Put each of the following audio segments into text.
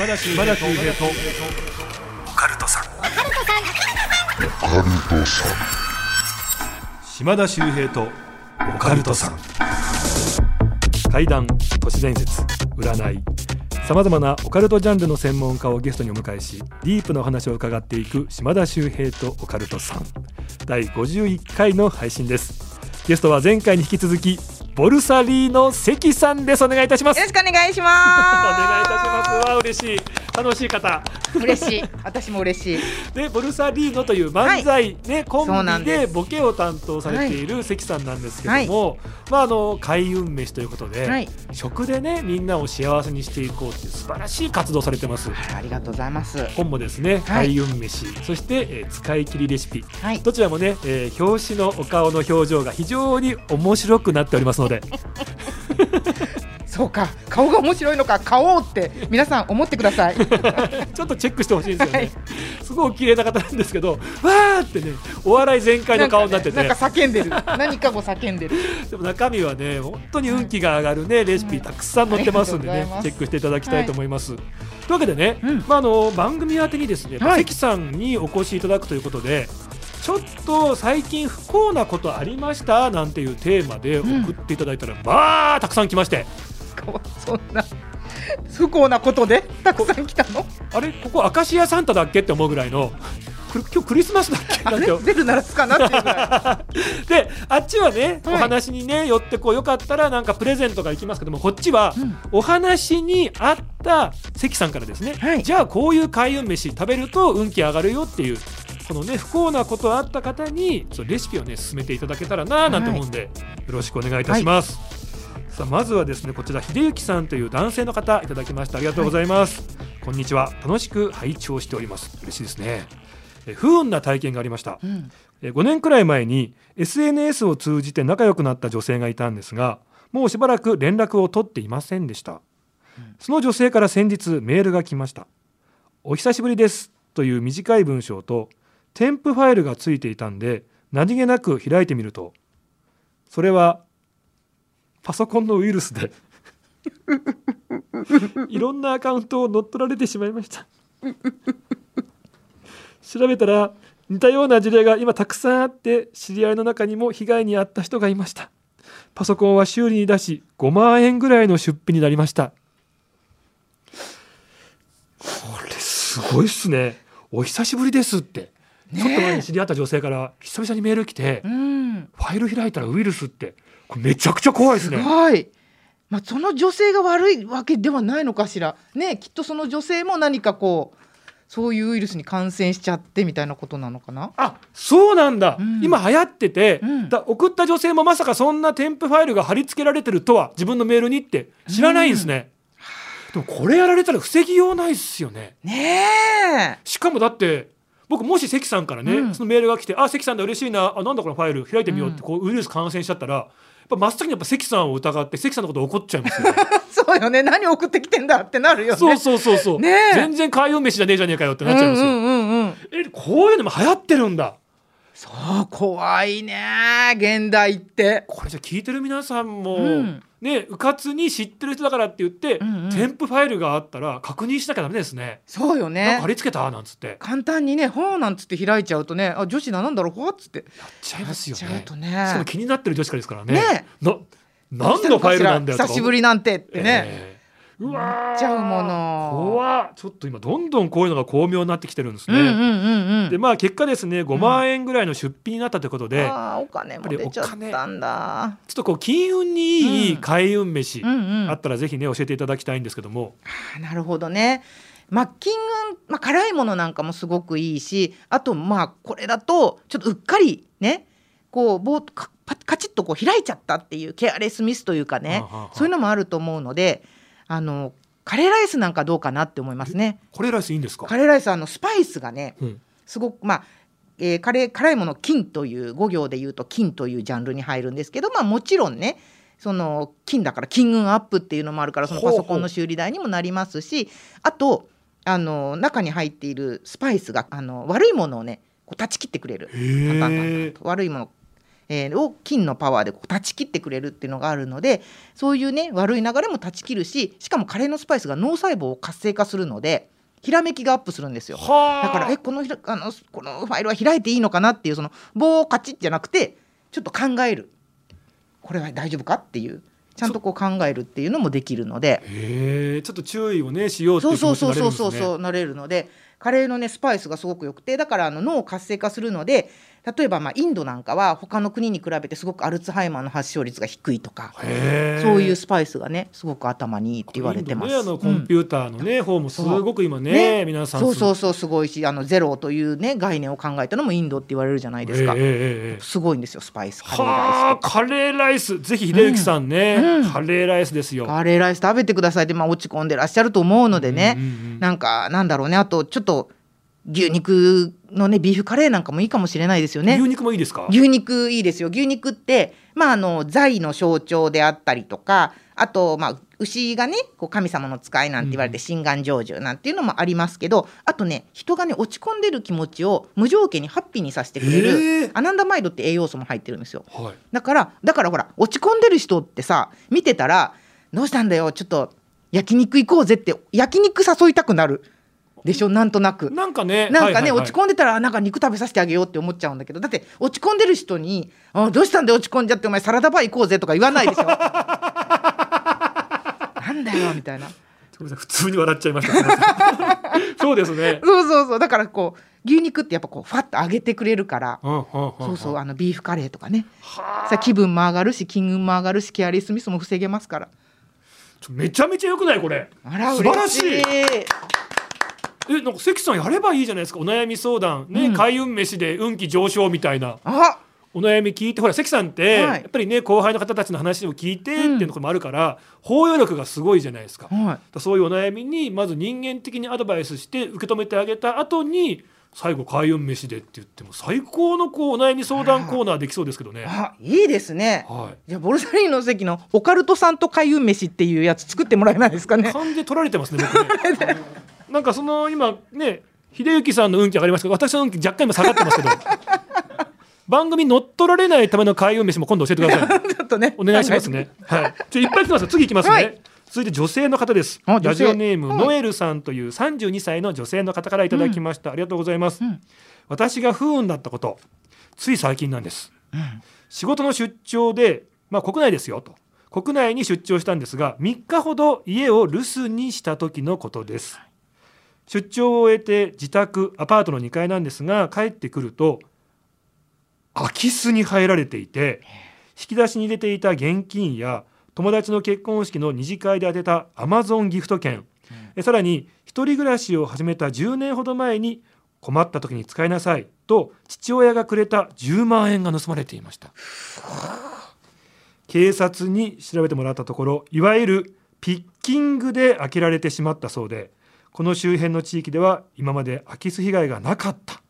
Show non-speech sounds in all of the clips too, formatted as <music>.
島田秀平と。オカルトさん。島田秀平とオカルトさん。怪談都市伝説占い。さまざまなオカルトジャンルの専門家をゲストにお迎えしディープなお話を伺っていく島田秀平とオカルトさん。第51回の配信です。ゲストは前回に引き続きボルサリーの関さんです。お願いいたします。よろしくお願いしおます。<laughs> 願いいたします。わ嬉しい楽しい方嬉しい。私も嬉しい。<laughs> でボルサリーノという漫才、ねコそうなンビんでボケを担当されている関さんなんですけども、まああの開運飯ということで、はい。食でねみんなを幸せにしていこうっていう素晴らしい活動をされてますありがとうございます。本もですね開運飯、そして、えー使い切りレシピはい。どちらもね、えー表紙のお顔の表情が非常に面白くなっておりますのでそうか。顔が面白いのか。買おうって皆さん思ってください。<laughs> ちょっとチェックしてほしいんですよね、はい。すごいお綺麗な方なんですけどわーってねお笑い全開の顔になってて。なんか叫んでる。何かを叫んでる。<laughs> でも中身はね本当に運気が上がるね、レシピたくさん載ってますんでねうございます。チェックしていただきたいと思います。というわけでね、うん。まあ、あの番組宛てにですね、はい。関さんにお越しいただくということでちょっと最近不幸なことありました？なんていうテーマで送っていただいたら、まあたくさん来ましてそんな不幸なことで？たくさん来たの？あれ？ここアカシアサンタだっけって思うぐらいの。く今日クリスマスだっけ？あなんて。れベル鳴らすかなっていうぐら <laughs> であっちはね、はい。お話にね寄ってこうよかったらなんかプレゼントが行きますけどもこっちは、うん。お話にあった関さんからですね、はい。じゃあこういう開運飯食べると運気上がるよっていうこのね不幸なことあった方にレシピをね進めていただけたらななんて思うんで、よろしくお願いいたします、さあまずはですねこちら秀幸さんという男性の方いただきました。ありがとうございます、こんにちは。楽しく拝聴しております。嬉しいですね。え不運な体験がありました。い。うん。えー5年くらい前に SNS を通じて仲良くなった女性がいたんですがもうしばらく連絡を取っていませんでした、その女性から先日メールが来ましたお久しぶりですという短い文章と添付ファイルがついていたんで何気なく開いてみるとそれはパソコンのウイルスで。<laughs> いろんなアカウントを乗っ取られてしまいました。調べたら似たような事例が今たくさんあって知り合いの中にも被害に遭った人がいました。パソコンは修理に出し5万円ぐらいの出費になりました。これすごいっすね。お久しぶりですって、ねえ。ちょっと前に知り合った女性から久々にメール来て、うん。ファイル開いたらウイルスってこれめちゃくちゃ怖いですすねごい。まあ、その女性が悪いわけではないのかしら。ね、きっとその女性も何かこう。そういうウイルスに感染しちゃってみたいなことなのかな。あそうなんだ、うん今流行ってて、うんだ送った女性もまさかそんな添付ファイルが貼り付けられてるとは自分のメールにって知らないんですね、でもこれやられたら防ぎようないっすよねねえ。しかもだって僕もし関さんからね、うんそのメールが来て「あ関さんだ嬉しいなあなんだこのファイル開いてみよう」ってこうウイルス感染しちゃったらぱ真っ先にやっぱ関さんを疑って関さんのこと怒っちゃいますよね <laughs> そうよね。何送ってきてんだってなるよね。そうそうそうそう、ねえ全然開運飯じゃねえじゃねえかよってなっちゃいますよ、うんうんうんうん。えこういうのも流行ってるんだそう怖いね現代って。これじゃ聞いてる皆さんも、うんねうかつに知ってる人だからって言って、うんうん添付ファイルがあったら確認しなきゃダメですね。そうよねか貼。り付けたなんつってやっ簡単にね、ほうなんつって開いちゃうとね、あ女子なんだろう、ほわっつって。ちゃいますよねやっちゃう。としかねも。気になってる女子からですからね。ねな何のファイルなんだよ久しぶりなんてってね。ええうわちゃうもの怖っちょっと今どんどんこういうのが巧妙になってきてるんですね。うんうんうんうん。でまあ結果ですね5万円ぐらいの出費になったということで、ああお金も出ちゃったんだ。ちょっとこう金運にいいうん開運飯、うんうん。あったらぜひね教えていただきたいんですけども。あなるほどね。まあ、金運、まあ、辛いものなんかもすごくいいしあとまあこれだとちょっとうっかりねこうぼーっとカチッとこう開いちゃったっていうケアレスミスというかねそういうのもあると思うのであのカレーライスなんかどうかなって思いますね。これライスいいんですか？カレーライスあのスパイスがねうん。すごくまあえー、カレー辛いもの金という5行で言うと金というジャンルに入るんですけどまあもちろんねその金だから金運アップっていうのもあるからそのパソコンの修理代にもなりますしあとあの中に入っているスパイスがあの悪いものをねこう断ち切ってくれる。悪いもの、えーを菌のパワーでこう断ち切ってくれるっていうのがあるのでそういうね悪い流れも断ち切るししかもカレーのスパイスが脳細胞を活性化するのでひらめきがアップするんですよ。はあ。だからえこのひらあのこのファイルは開いていいのかなっていうその棒をカチッじゃなくてちょっと考える。これは大丈夫かっていう。ちゃんとこう考えるっていうのもできるので。へえちょっと注意をねしようっていそうう気持そうちになれるんですね。そうそうそうそうなれるのでカレーのねスパイスがすごく良くてだからあの脳を活性化するので例えばまあインドなんかは他の国に比べてすごくアルツハイマーの発症率が低いとかそういうスパイスがねすごく頭にいいって言われてます。インドねあのコンピューターのね、方もすごく今ねね。皆さん。そうそうそうすごいしあのゼロというね概念を考えたのもインドって言われるじゃないですか、すごいんですよスパイスカレーライはあスカレーライス。ぜひ秀幸さんね、うん。カレーライスですよ。カレーライス食べてくださいって、まあ、落ち込んでらっしゃると思うのでね、うんうんうん。なんかなんだろうね。あとちょっと牛肉のねビーフカレーなんかもいいかもしれないですよね。牛肉もいいですか？牛肉いいですよ。牛肉ってまああの財の象徴であったりとかあとまあ牛がねこう神様の使いなんて言われて心願成就なんていうのもありますけど、あとね人がね落ち込んでる気持ちを無条件にハッピーにさせてくれへるー。アナンダマイドって栄養素も入ってるんですよ。はい。だからだからほら落ち込んでる人ってさ見てたら「どうしたんだよちょっと焼肉行こうぜ」って焼肉誘いたくなるでしょ？なんとなく。なんかね。なんかね、落ち込んでたらあなんか肉食べさせてあげようって思っちゃうんだけど。だって落ち込んでる人に「あどうしたんで落ち込んじゃってお前サラダバー行こうぜ」とか言わないでしょ。<laughs> なんだよみたいな。普通に笑っちゃいました。そうですね。そうそうそう。だからこう牛肉ってやっぱこうファッと揚げてくれるから。そうそうあのビーフカレーとかね。はあ。さ気分も上がるし金運も上がるしケアリスミスも防げますから。めちゃめちゃ良くない？これ。あら素晴らしいえなんか関さんやればいいじゃないですか。お悩み相談。ね、うん。開運飯で運気上昇みたいな。あお悩み聞いてほら関さんって、はい。やっぱりね後輩の方たちの話を聞いてってうん。いうところもあるから、包容力がすごいじゃないですか。はそういうお悩みにまず人間的にアドバイスして受け止めてあげた後に最後開運飯でって言っても最高のこうお悩み相談コーナーできそうですけどね。あいいですね。はい。じゃあボルサリーノの席のオカルトさんと開運飯っていうやつ作ってもらえないですかね。勘で取られてますね僕ねなんかその今ね秀幸さんの運気上がりますけど私の運気若干今下がってますけど <laughs> 番組乗っ取られないための開運飯も今度教えてください。ちょっとね。お願いしますね。はい。ちょいっぱい来てますよ。次行きますね、はい。続いて女性の方です。ラジオネーム、はい。ノエルさんという32歳の女性の方からいただきました、ありがとうございます、うん。私が不運だったことつい最近なんです。うん。仕事の出張で、まあ、国内ですよと。国内に出張したんですが3日ほど家を留守にした時のことです出張を終えて自宅アパートの2階なんですが帰ってくると空き巣に入られていて引き出しに入れていた現金や友達の結婚式の二次会で当てたアマゾンギフト券、えさらに一人暮らしを始めた10年ほど前に困った時に使いなさいと父親がくれた10万円が盗まれていました。警察に調べてもらったところいわゆるピッキングで開けられてしまったそうでこの周辺の地域では今まで空き巣被害がなかった、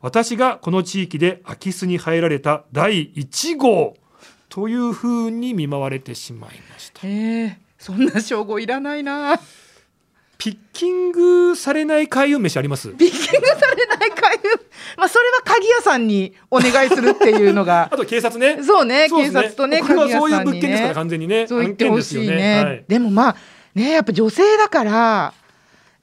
私がこの地域で空き巣に入られた第1号というふうに見舞われてしまいました。へえそんな称号いらないな。ピッキングされない開運飯あります？ビッキングされない開運。まあそれは鍵屋さんにお願いするっていうのが。<laughs> あと警察ね。そうねそうです警察とねこれはそういう物件ですからね。完全にねそう言ってほしいね案件ですよはい。でもまあねやっぱ女性だから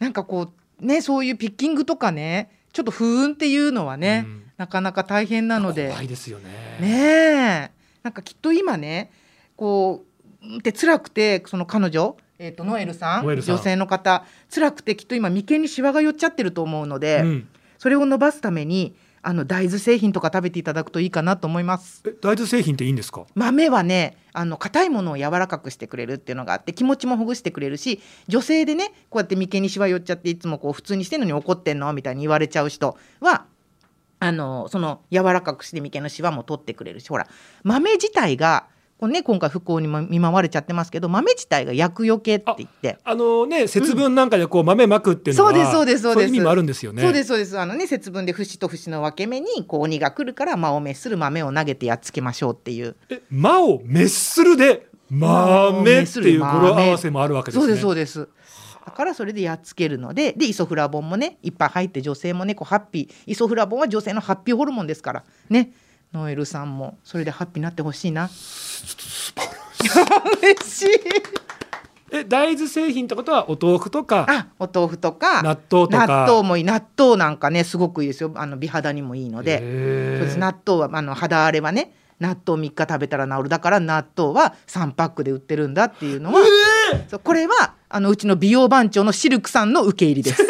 なんかこうねそういうピッキングとかねちょっと不運っていうのはね、うん。なかなか大変なので。怖いですよね。ねえ。なんかきっと今ねこううんって辛くてその彼女、えー、とノエルさんノエルさん。女性の方辛くてきっと今眉間にシワが寄っちゃってると思うので、うん。それを伸ばすためにあの大豆製品とか食べていただくといいかなと思います。え大豆製品っていいんですか？豆はねあの硬いものを柔らかくしてくれるっていうのがあって気持ちもほぐしてくれるし女性でねこうやって眉間にしわ寄っちゃっていつもこう普通にしてんのに怒ってんのみたいに言われちゃう人はあのその柔らかくして眉間のしわも取ってくれるしほら豆自体がこう、ね、今回不幸にも見舞われちゃってますけど豆自体が厄除けって言って。あのね節分なんかでこう豆まくっていうのは、そうですそうですそうです。意味もあるんですよね。そうですそうです。あのね節分で節と節の分け目にこう鬼が来るから魔を滅する豆を投げてやっつけましょうっていう。え魔を滅するで豆っていう語呂合わせもあるわけですね。そうですそうです。だからそれでやっつけるのででイソフラボンもねいっぱい入って女性もねこうハッピー。イソフラボンは女性のハッピーホルモンですからねノエルさんもそれでハッピーになってほしいな。<laughs> 嬉しい。え大豆製品ってことはお豆腐とか？あお豆腐とか納豆とか。納豆もいい。納豆なんかねすごくいいですよ。あの美肌にもいいので。そう納豆はあの肌荒れはね納豆3日食べたら治る。だから納豆は3パックで売ってるんだっていうのは、そうこれはあのうちの美容番長のシルクさんの受け入りです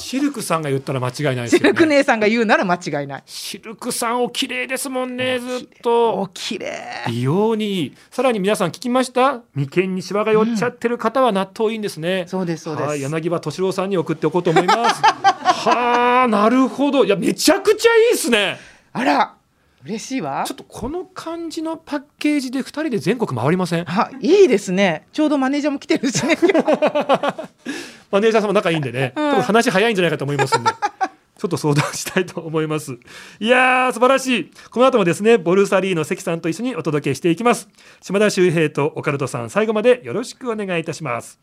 シルクさんが言ったら間違いないですシルク姉さんが言うなら間違いない。シルクさんお綺麗ですもんねずっおと。綺麗。美容に。いいさらに皆さん聞きました？眉間にシワが寄っちゃってる方は納豆いいんですね、そうですそうです、はい柳葉敏郎さんに送っておこうと思います。<laughs> はあなるほど。いやめちゃくちゃいいですね。あら嬉しいわ。ちょっとこの感じのパッケージで2人で全国回りません？あいいですね。ちょうどマネージャーも来てるしね <laughs> マネージャーさんも仲いいんでね、うん多分話早いんじゃないかと思いますんで。<laughs> ちょっと相談したいと思います。いやー、素晴らしい。この後もですね、ボルサリーの関さんと一緒にお届けしていきます。島田秀平とオカルトさん、最後までよろしくお願いいたします。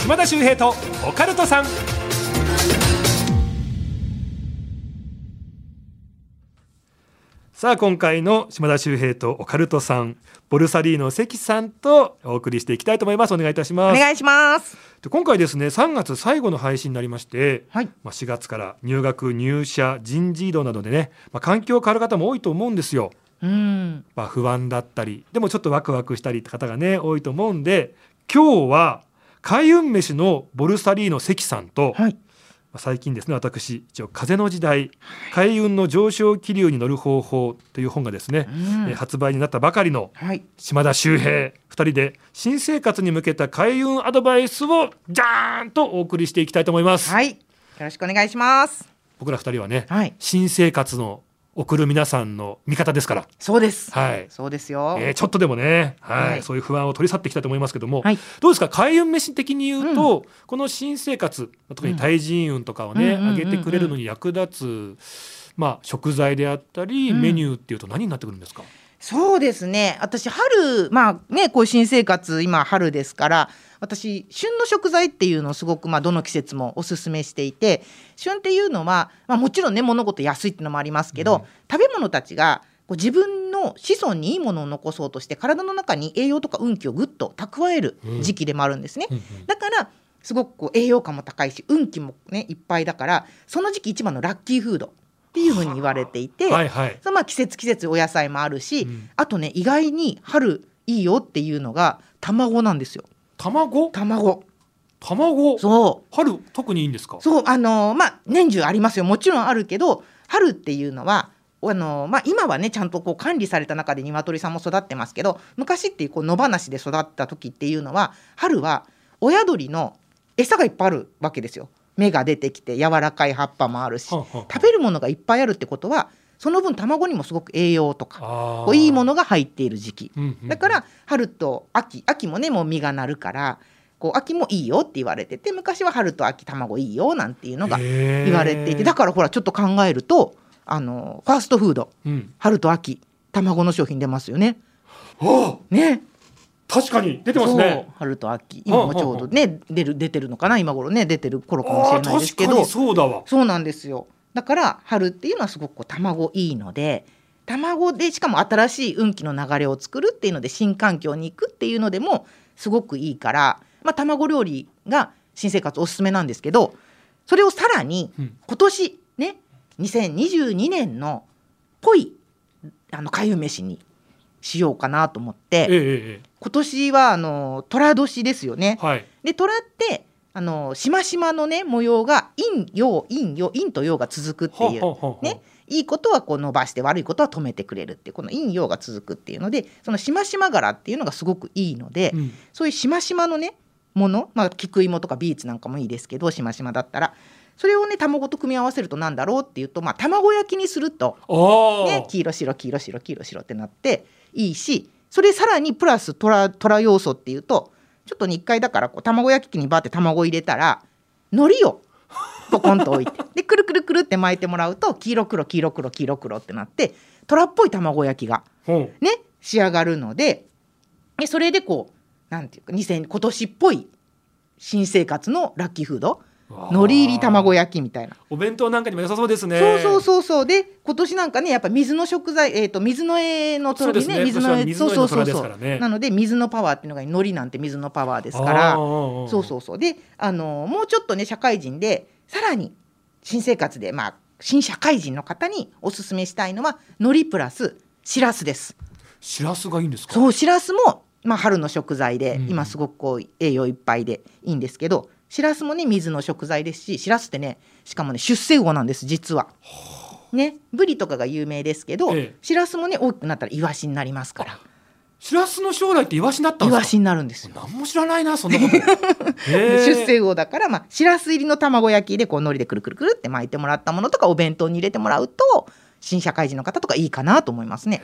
島田秀平とオカルトさん。さあ今回の島田秀平とオカルトさんボルサリーの関さんとお送りしていきたいと思います。お願いいたしおます。願いします。で今回ですね3月最後の配信になりまして、はい。まあ、4月から入学入社人事異動などでね、まあ、環境変わる方も多いと思うんですよ、うん。まあ、不安だったりでもちょっとワクワクしたりって方がね多いと思うんで今日は開運飯のボルサリーの関さんと、はい。まあ最近ですね私一応風の時代開運の上昇気流に乗る方法という本がですね、うん。えー発売になったばかりのはい。島田秀平2人で新生活に向けた開運アドバイスをじゃーんとお送りしていきたいと思います、はい。よろしくお願いします。僕ら2人はね、はい。新生活の送る皆さんの味方ですから。そうです。はい。そうですよ、えーちょっとでもね、はい。はい。そういう不安を取り去っていきたいと思いますけども、はい。どうですか？開運飯的に言うと、この新生活特に対人運とかをね、うんうんうんうん。上げてくれるのに役立つ、まあ、食材であったり、うん。メニューっていうと何になってくるんですか、そうですね。私春まあねこういう新生活今春ですから私旬の食材っていうのをすごくまあどの季節もおすすめしていて旬っていうのは、まあ、もちろんね物事安いっていうのもありますけど、うん。食べ物たちがこう自分の子孫にいいものを残そうとして体の中に栄養とか運気をぐっと蓄える時期でもあるんですね。うんうん。だからすごくこう栄養価も高いし運気もねいっぱいだからその時期一番のラッキーフードっていうふうに言われていて、はいはい。そのまあ季節季節お野菜もあるし、うん。あとね意外に春いいよっていうのが卵なんですよ。卵？卵。卵？そう。春特にいいんですか？そうあのーまあ年中ありますよ。もちろんあるけど春っていうのはあのーまあ、今はねちゃんとこう管理された中で鶏さんも育ってますけど昔っていうこう野放しで育った時っていうのは春は親鳥の餌がいっぱいあるわけですよ。芽が出てきて柔らかい葉っぱもあるし食べるものがいっぱいあるってことはその分卵にもすごく栄養とかいいものが入っている時期。うんうんうん。だから春と秋秋もねもう実がなるからこう秋もいいよって言われてて昔は春と秋卵いいよなんていうのが言われていてだからほらちょっと考えるとあのファーストフード。うん。春と秋卵の商品出ますよね。あね確かに出てますね。春と秋。今もちょうどね出る出てるのかな今頃ね出てる頃かもしあれないですけど。そうだわ。そうなんですよ。だから春っていうのはすごくこう卵いいので卵でしかも新しい運気の流れを作るっていうので新環境に行くっていうのでもすごくいいから、まあ、卵料理が新生活おすすめなんですけどそれをさらにうん。今年ね2022年の濃いあの開運飯にしようかなと思ってえ今年はあの寅年ですよね。はい。で虎ってあのしましまのね模様が陰陽陰陽陰と陽が続くっていうね。いいことはこう伸ばして悪いことは止めてくれるっていうこの陰陽が続くっていうのでそのしましま柄っていうのがすごくいいので、うん。そういうしましまのねものまあ菊芋とかビーツなんかもいいですけどしましまだったらそれをね卵と組み合わせるとなんだろうっていうとまあ卵焼きにすると。ね、黄色白黄色白黄色白ってなっていいしそれさらにプラストラトラ要素っていうとちょっと1回だからこう卵焼き器にバーって卵入れたら海苔をポコンと置いてでくるくるくるって巻いてもらうと黄色黒黄色黒黄色黒ってなってトラっぽい卵焼きがね仕上がるのででそれでこうなんていうか2000今年っぽい新生活のラッキーフード海苔入り卵焼きみたいな。お弁当なんかにも良さそうですね。そうそうそうそう。で今年なんかねやっぱ水の食材えっ、と水の絵のトロにねね。水の絵今年は水の絵の虎ですそうからねなので水のパワーっていうのが海苔なんて水のパワーですから。そそうそうそう。であのもうちょっとね社会人でさらに新生活でまあ新社会人の方におすすめしたいのは海苔プラスしらすです。しらすがいいんですか？そうしらすも、まあ、春の食材で、うん。今すごくこう栄養いっぱいでいいんですけどしらすもね水の食材ですししらすってねしかもね出世魚なんです実は。ねブリとかが有名ですけどええしらすもね大きくなったらイワシになりますからしらすの将来ってイワシになったイワシになるんですよ。何も知らないなそんなこと出世魚だから、<laughs> まあ、しらす入りの卵焼きでこう海苔でくるくるくるって巻いてもらったものとかお弁当に入れてもらうと新社会人の方とかいいかなと思いますね。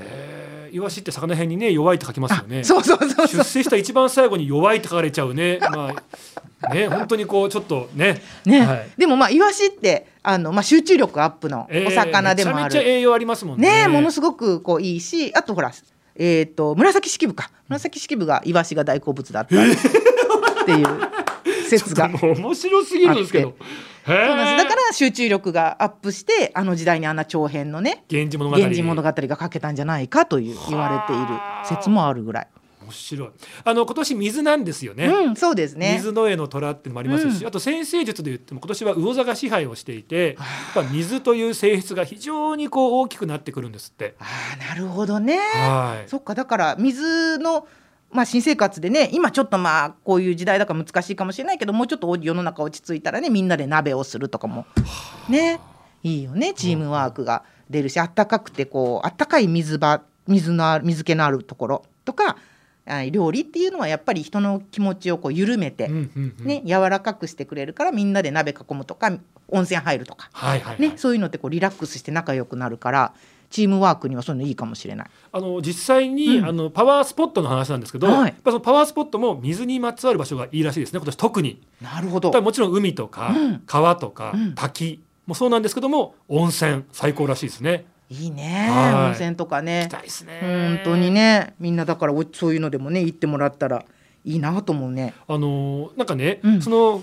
イワシって魚辺にね弱いって書きますよね。そうそうそうそう。出世した一番最後に弱いって書かれちゃうね。まあね本当にこうちょっとね。ね、はい。でもまあイワシってあの、まあ、集中力アップのえーお魚でもある、めちゃめちゃ栄養ありますもんね。ねものすごくこういいしあとほらえっ、と紫式部か。紫式部がイワシが大好物だったっていう説が。面白すぎるんですけどへそうなんですだらから集中力がアップしてあの時代にあんな長編のね源氏物語源氏物語が書けたんじゃないかという言われている説もあるぐらい。面白いあの今年水なんですよね、うん、そうですね。水の絵の虎ってのもありますし、うんあと先生術で言っても今年は魚座が支配をしていてやっぱ水という性質が非常にこう大きくなってくるんですって。ああ、なるほどね。はいそっか、だから水の。まあ、新生活でね今ちょっとまあこういう時代だから難しいかもしれないけどもうちょっと世の中落ち着いたらねみんなで鍋をするとかも。ね。いいよねチームワークが。出るしあったかくてこうあったかい水場水のある水気のあるところ。とかあ料理っていうのはやっぱり人の気持ちをこう緩めて、ね、柔らかくしてくれるからみんなで鍋囲むとか温泉入るとか、ね、そういうのってこうリラックスして仲良くなるからチームワークにはそういうのいいかもしれない。あの実際に、うん。あのパワースポットの話なんですけど、はい。やっぱそのパワースポットも水にまつわる場所がいいらしいですね今年特に。なるほど。もちろん海とか、うん。川とか、うん。滝もそうなんですけども温泉最高らしいですね。いいね。はい。温泉とか行ねきたいですね。本当にね。みんなだからおそういうのでもね行ってもらったらいいなと思うね。あのーなんかね、うん。その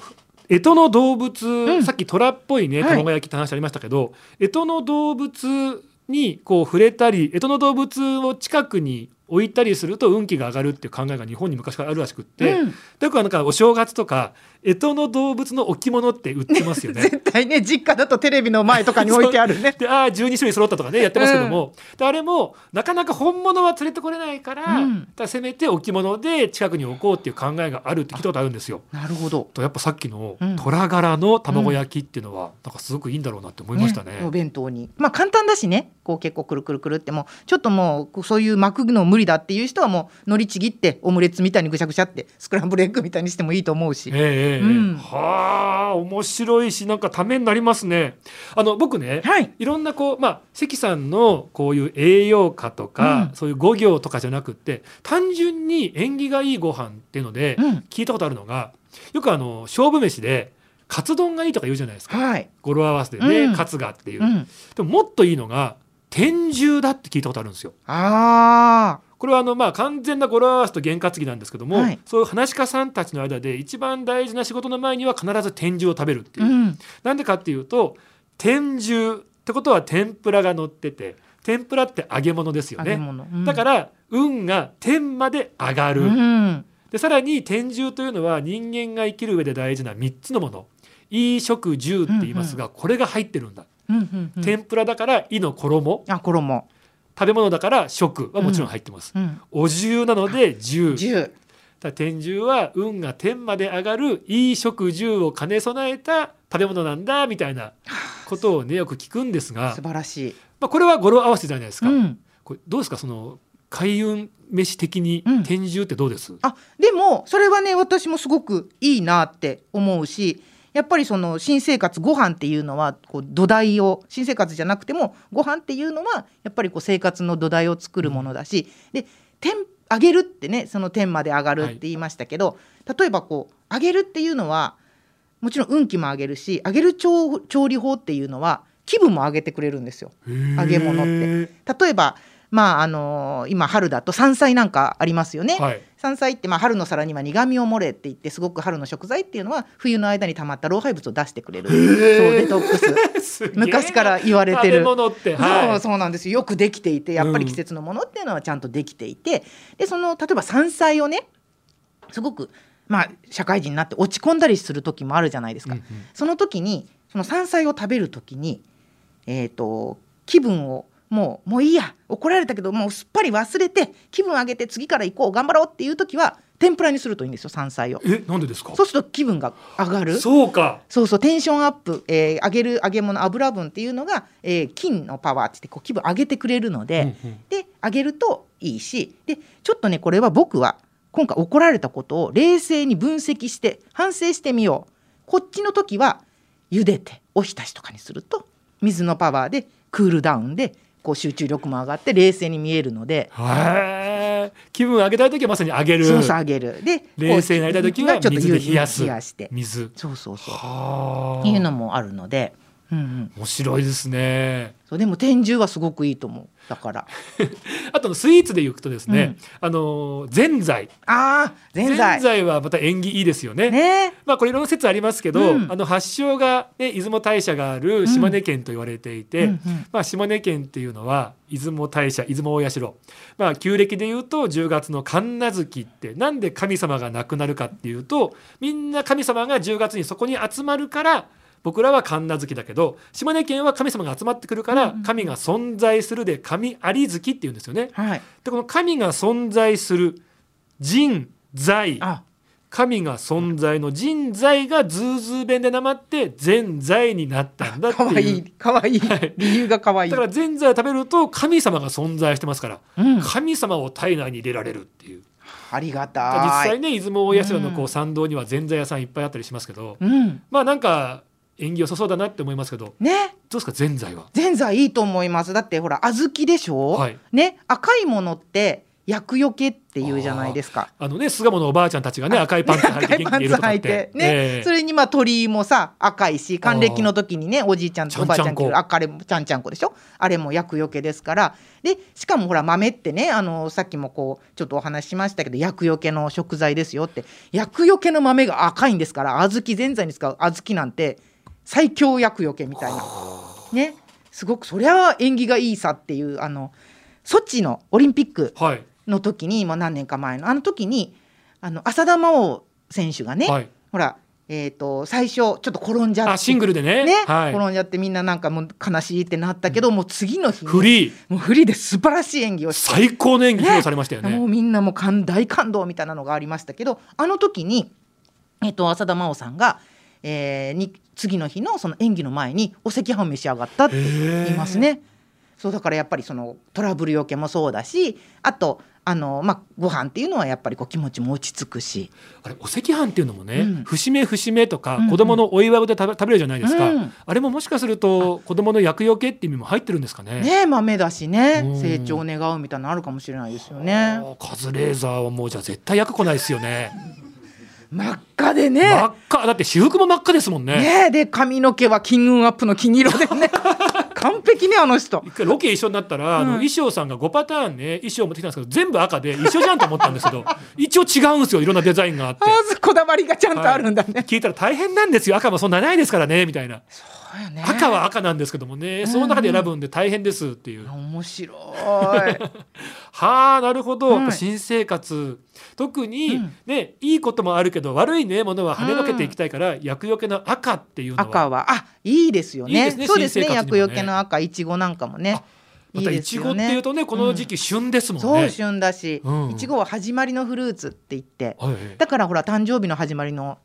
干支の動物、ん。さっき虎っぽいねはい。卵焼きって話ありましたけど、干支の動物にこう触れたり干支の動物を近くに置いたりすると運気が上がるっていう考えが日本に昔からあるらしくって、うんだからなんかお正月とか干支の動物の置物って売ってますよね。<laughs> 絶対ね実家だとテレビの前とかに置いてあるね。<laughs> でああ12種類揃ったとかねやってますけども、であれもなかなか本物は連れてこれないから,、うんらせめて置物で近くに置こうっていう考えがあるって聞いたことあるんですよ。なるほど。とやっぱさっきのうん虎柄の卵焼きっていうのは、なんかすごくいいんだろうなって思いましたね。お弁当にまあ簡単だしねこう結構くるくるくるってもうちょっともうそういう巻くの無理だっていう人はもう海苔ちぎってオムレツみたいにぐしゃぐしゃってスクランブルエッグみたいにしてもいいと思うし。ええええうんはあ面白いしなんかためになりますね。あの僕ね、はい。いろんなこうまあ関さんのこういう栄養価とか、うんそういう語行とかじゃなくって単純に縁起がいいご飯っていうので、うん聞いたことあるのがよくあの勝負飯でカツ丼がいいとか言うじゃないですかはい。語呂合わせでね、うんカツがっていう、うん。でももっといいのが天重だって聞いたことあるんですよ。あこれはあのまあ完全な語呂合わせと験担ぎなんですけども、はいそういう話し家さんたちの間で一番大事な仕事の前には必ず天重を食べるってあ。いうう、ん。なんでかっていうと天重ってことは天ぷらが乗ってて天ぷらって揚げ物ですよね、揚げ物。うんだから運が天まで上がる、うん。でさらに天重というのは人間が生きる上で大事な3つのもの衣食住って言いますが、これが入ってるんだ、うんうんうん。天ぷらだから衣の衣あ衣。食べ物だから食はもちろん入ってます、うん。お重なので重十。だ天重は運が天まで上がるいい食住を兼ね備えた食べ物なんだみたいなことをねよく聞くんですが素、晴らしい。まあ、これは語呂合わせじゃないですか、うん。これどうですかその開運飯的にうん天重ってどうです、あでもそれはね私もすごくいいなって思うしやっぱりその新生活ご飯っていうのはこう土台を新生活じゃなくてもご飯っていうのはやっぱりこう生活の土台を作るものだし、で天上げるってねその天まで上がるって言いましたけど、例えばこう上げるっていうのはもちろん運気も上げるし上げる調調理法っていうのは気分も上げてくれるんですよ。揚げ物って。例えばまああの今春だと山菜なんかありますよね。はい。山菜ってまあ春の皿には苦味を漏れって言ってすごく春の食材っていうのは冬の間に溜まった老廃物を出してくれる。そうデトックス。<laughs> 昔から言われてる。食べ物って、はい、そうそうなんですよ。よくできていてやっぱり季節のものっていうのはちゃんとできていて、でその例えば山菜をねすごくまあ社会人になって落ち込んだりする時もあるじゃないですか、うんうん。その時にその山菜を食べる時にえっ、と気分をもうもういいや。怒られたけどもうすっぱり忘れて気分上げて次から行こう頑張ろうっていう時は天ぷらにするといいんですよ山菜を。えなんでですか？そうすると気分が上がる。そうか。そうそうテンションアップ、えー上げる揚げ物油分っていうのが、えー金のパワーって言ってこう気分上げてくれるので、うんうん。で上げるといいしでちょっとねこれは僕は今回怒られたことを冷静に分析して反省してみよう。こっちの時は茹でておひたしとかにすると水のパワーでクールダウンでこう集中力も上がって冷静に見えるので。気分上げたい時はまさに上げる。そうそう上げる。で冷静になりたい時はちょっと冷やす。冷やして。水。そうそうそう。はあ。いうのもあるので、うんうん、面白いですね。そうでも天重はすごくいいと思うだから。<laughs> あとスイーツでいくとですね、あのぜんざい。ああぜんざい。はまた縁起いいですよね。ね。まあこれいろんな説ありますけど、うん。あの発祥が、ね、出雲大社がある島根県と言われていて、うんうん。まあ、島根県っていうのは出雲大社出雲大社、まあ、旧暦でいうと10月の神無月ってなんで神様が亡くなるかっていうとみんな神様が10月にそこに集まるから僕らは神無月だけど島根県は神様が集まってくるから神が存在するで神有月っていうんですよね。はい。でこの神が存在する神在あ。神が存在の神在がズーズー弁でなまってぜんざいになったんだってかわいいうい。かわい。いはい。理由がかわい。いだからぜんざいを食べると神様が存在してますから、うん。神様を体内に入れられるっていう。ありがたい。実際ね出雲大社のこううん参道にはぜんざい屋さんいっぱいあったりしますけど、うん。まあなんか縁起良さそうだなって思いますけど。ね。どうですかぜんざいは？ぜんざいいいと思います。だってほら小豆でしょ、はい。ね赤いものって厄除けっていうじゃないですか。あのね巣鴨のおばあちゃんたちがね赤いパンツ履いて元気にいるとかって。て。ね、ええ。それにまあ鳥居もさ赤いし還暦の時にねおじいちゃんとおばあちゃん着る赤れもちゃんちゃんこでしょ？あれも厄除けですから。でしかもほら豆ってねあのさっきもこうちょっとお話ししましたけど厄除けの食材ですよって。厄除けの豆が赤いんですから小豆ぜんざいに使う小豆なんて最強厄除けみたいな。ね。すごくそりゃ縁起がいいさっていうあのソチのオリンピックはい。の時に、まあ、何年か前のあの時にあの浅田真央選手がね、はい。ほら、えー、と最初ちょっと転んじゃってあシングルでね。ね、はい、転んじゃってみんななんかもう悲しいってなったけど、もう次の日にフリー。もうフリーで素晴らしい演技をして最高の演技披露されましたよね。もうみんなもう感大感動みたいなのがありましたけどあの時に、えっと浅田真央さんが、えーに次の日のその演技の前にお赤飯を召し上がったって言いますね。そうだからやっぱりそのトラブルよけもそうだしあとあの、まあ、ご飯っていうのはやっぱりこう気持ちも落ち着くし、あれお赤飯っていうのもね、うん。節目節目とかうん。うん子供のお祝いで食べるじゃないですか、うん。あれももしかすると子供の厄除けっていう意味も入ってるんですかね。ね豆だしね。うん。成長を願うみたいなのあるかもしれないですよね。カズレーザーはもうじゃあ絶対役来ないですよね真っ赤でね。真っ赤。だって私服も真っ赤ですもんね。ねで髪の毛は金運アップの金色でね。<laughs> 完璧ねあの人。一回ロケ一緒になったら、あのうん。衣装さんが5パターンね衣装持ってきたんですけど全部赤で一緒じゃんと思ったんですけど <laughs> 一応違うんですよいろんなデザインがあって。まずこだわりがちゃんとあるんだね。聞いたら大変なんですよ。赤もそんなないですからねみたいな。そうよね。赤は赤なんですけどもね、その中で選ぶんで大変ですっていう、面白い。<laughs> はあなるほど、はいやっぱ新生活。特に、うん。ねいいこともあるけど悪いねものは跳ねのけていきたいから、厄除けの赤っていうのは。赤はあいいですよね。いいですねそうですね厄除けの赤いちごなんかもね。またいちごっていうとねこの時期旬ですもんね。そう旬だし、うん。いちごは始まりのフルーツって言って、はい。だからほら誕生日の始まりの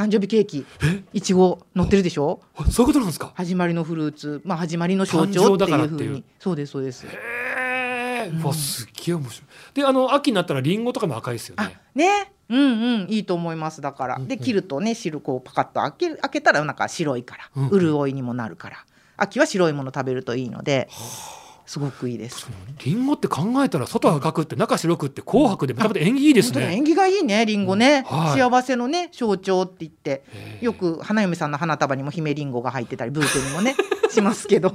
誕生日ケーキいちご乗ってるでしょ？あそういうことなんですか？始まりのフルーツまあ始まりの象徴っていう。ふうに。そうですそうです。へえ、うわすっげえ面白い。であの秋になったらリンゴとかも赤いですよあね。ねうんうん。いいと思いますだから、うんうん。で切るとね汁こうパカッと開け開けたらなんか白いから、うんうん。潤いにもなるから。秋は白いもの食べるといいのですごくいいです。リンゴって考えたら外赤くって中白くって紅白でまたまた縁起いいですね。縁起がいいねリンゴね、うんはい。幸せのね象徴って言って。よく花嫁さんの花束にも姫リンゴが入ってたりブーケにもね <laughs> しますけど。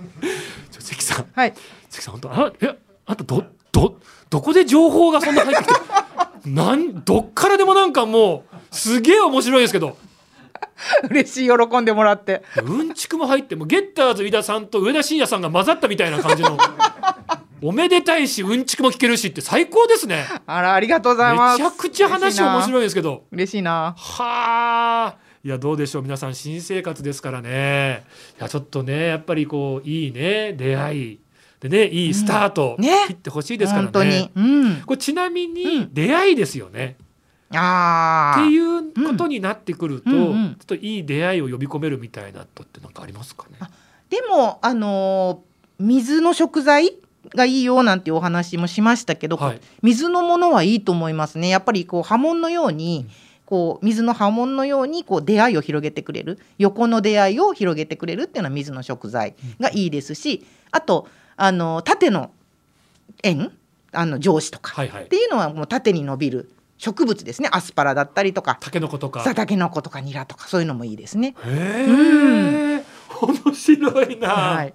関さん。はい。関さん本当あいやあとどどどこで情報がそんな入ってきて <laughs> なんどっからでもなんかもうすげえ面白いですけど <laughs> 嬉しい喜んでもらって。うんちくも入ってもうゲッターズ飯田さんと上田晋也さんが混ざったみたいな感じの。<laughs> おめでたいしうんちくも聞けるしって最高ですね。あらありがとうございます。めちゃくちゃ話面白いですけど。嬉しいな。はあ。いやどうでしょう皆さん新生活ですからね。いやちょっとねやっぱりこういいね。出会い。でねいいスタート、うん。ね。切ってほしいですからね。本当に。うん。これちなみうにん。出会いですよね、ああっていうことになってくると、うん。うんうん。ちょっといい出会いを呼び込めるみたいなとってなんかありますかね？あでもあのー水の食材がいいよなんていうお話もしましたけど、はい。水のものはいいと思いますね。やっぱりこう波紋のように、こう水の波紋のようにこう出会いを広げてくれる。横の出会いを広げてくれるっていうのは水の食材がいいですし、あとあの縦の円あの上司とかっていうのはもう縦に伸びる植物ですね。アスパラだったりとか。タケノコとか。さタケノコとかニラとかそういうのもいいですね。へえ、面白いな、はい、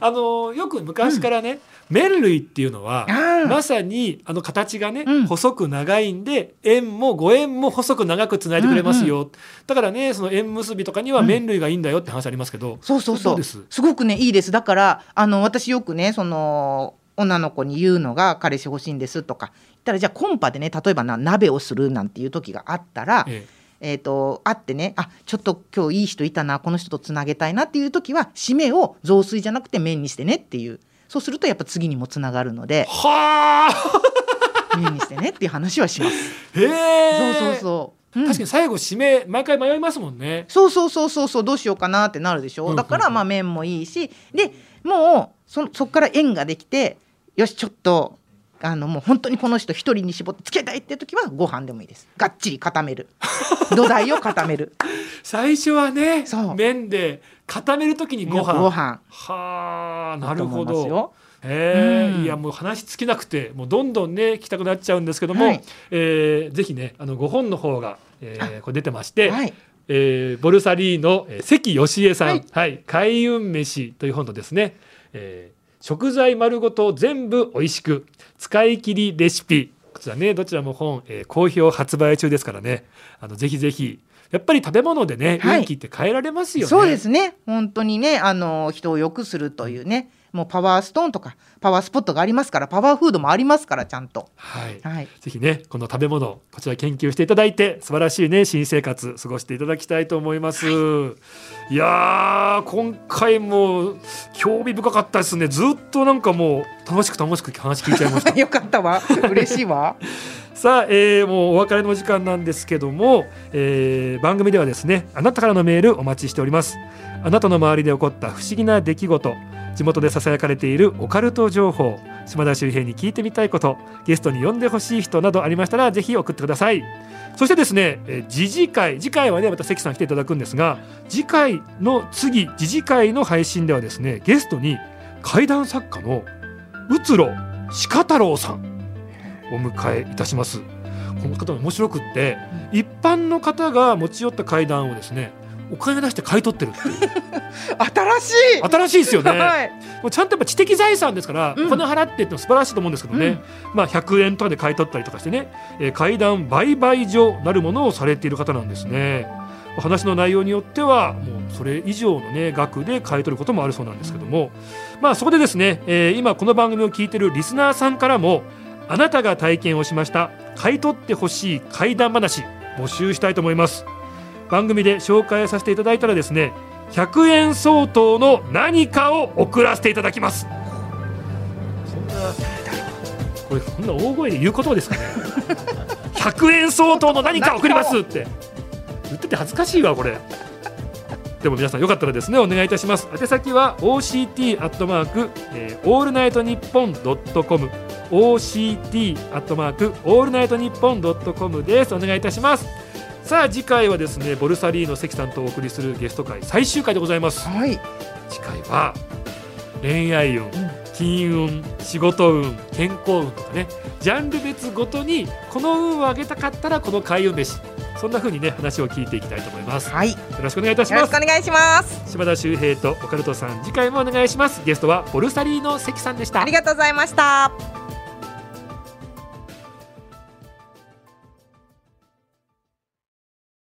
あのよく昔からね、麺類っていうのはまさにあの形がね、うん。細く長いんで円も五円も細く長くつないでくれますよ、だからねその縁結びとかには麺類がいいんだよって話ありますけど、そうそうそう。どです？すごくねいいです。だからあの私よくねその女の子に言うのが彼氏欲しいんですとか言ったらじゃあコンパでね例えばな鍋をするなんていう時があったら、ええ。ー、と会ってねあちょっと今日いい人いたなこの人とつなげたいなっていう時は締めを雑炊じゃなくて麺にしてねっていう。そうするとやっぱ次にもつながるのえではあ。<laughs> 麺にしてねっていう話はします。へえ。そうそうそう、うん。確かに最後締め毎回迷いますもんね。そうそうそうそうそうどうしようかなってなるでしょ、だからまあ麺もいいしでもうそそっから縁ができてよしちょっとあのもう本当にこの人一人に絞ってつけたいって時はご飯でもいいです。がっちり固める。土台を固める。<laughs> 最初はね麺で固めるときにご飯。ご飯。はあなるほど。えうん。いやもう話尽きなくてもうどんどんね聞きたくなっちゃうんですけども、はい。えーぜひねあの5本の方が、えーこれ出てまして、はい。えーボルサリーノ、えー関義恵さん、ははい。い開運飯という本とですね、えー食材丸ごと全部美味しく使い切りレシピ。こちらねどちらも本、えー好評発売中ですからね。あのぜひぜひ。やっぱり食べ物でねはい。運気って変えられますよね。そうですね。本当にねあの人を良くするというねもうパワーストーンとかパワースポットがありますからパワーフードもありますからちゃんと。はい。はい。ぜひねこの食べ物こちら研究していただいて素晴らしいね新生活過ごしていただきたいと思います、い、やー今回も興味深かったですね。ずっとなんかもう楽しく楽しく話聞いちゃいました。<laughs> よかったわ。嬉しいわ。<laughs> さあ、えーもうお別れの時間なんですけども、えー番組ではですねあなたからのメールお待ちしております。あなたの周りで起こった不思議な出来事地元でささやかれているオカルト情報島田周平に聞いてみたいことゲストに呼んでほしい人などありましたらぜひ送ってください。そしてですね、えー次次回次回はねまた関さん来ていただくんですが次回の次次次回の配信ではですねゲストに怪談作家のうつろ鹿太郎さんお迎えいたします。この方も面白くって一般の方が持ち寄った階段をですねお金出して買い取ってるっていう。<laughs> 新しい。新しいですよね、<laughs> はい。もうちゃんとやっぱ知的財産ですから、うん。お金払ってって素晴らしいと思うんですけどね、まあ100円とかで買い取ったりとかしてね、えー階段売買所なるものをされている方なんですね。話の内容によってはもうそれ以上のね額で買い取ることもあるそうなんですけども、まあそこでですね、えー今この番組を聞いているリスナーさんからもあなたが体験をしました買い取ってほしい怪談話募集したいと思います番組で紹介させていただいたらですね100円相当の何かを送らせていただきます。そんなこれそんな大声で言うことですかね。<laughs> 100円相当の何か送りますって。言ってて恥ずかしいわこれ。でも皆さんよかったらですねお願いいたします。宛先は OCT アットマーク、えー、オールナイトニッポンドットコム。OCT アットマークオールナイトニッポンドットコムです。お願いいたしますさあ次回はですねボルサリーノ関さんとお送りするゲスト会最終回でございます。はい。次回は恋愛運、金運仕事運健康運とかねジャンル別ごとにこの運を上げたかったらこの開運飯そそんな風にね話を聞いていきたいと思います。よはい。よろしくお願いいたしろます。しくお願いします。柴田修平とオカルトさん次回もお願いします。ゲストはボルサリーノ関さんでした。ありがとうございました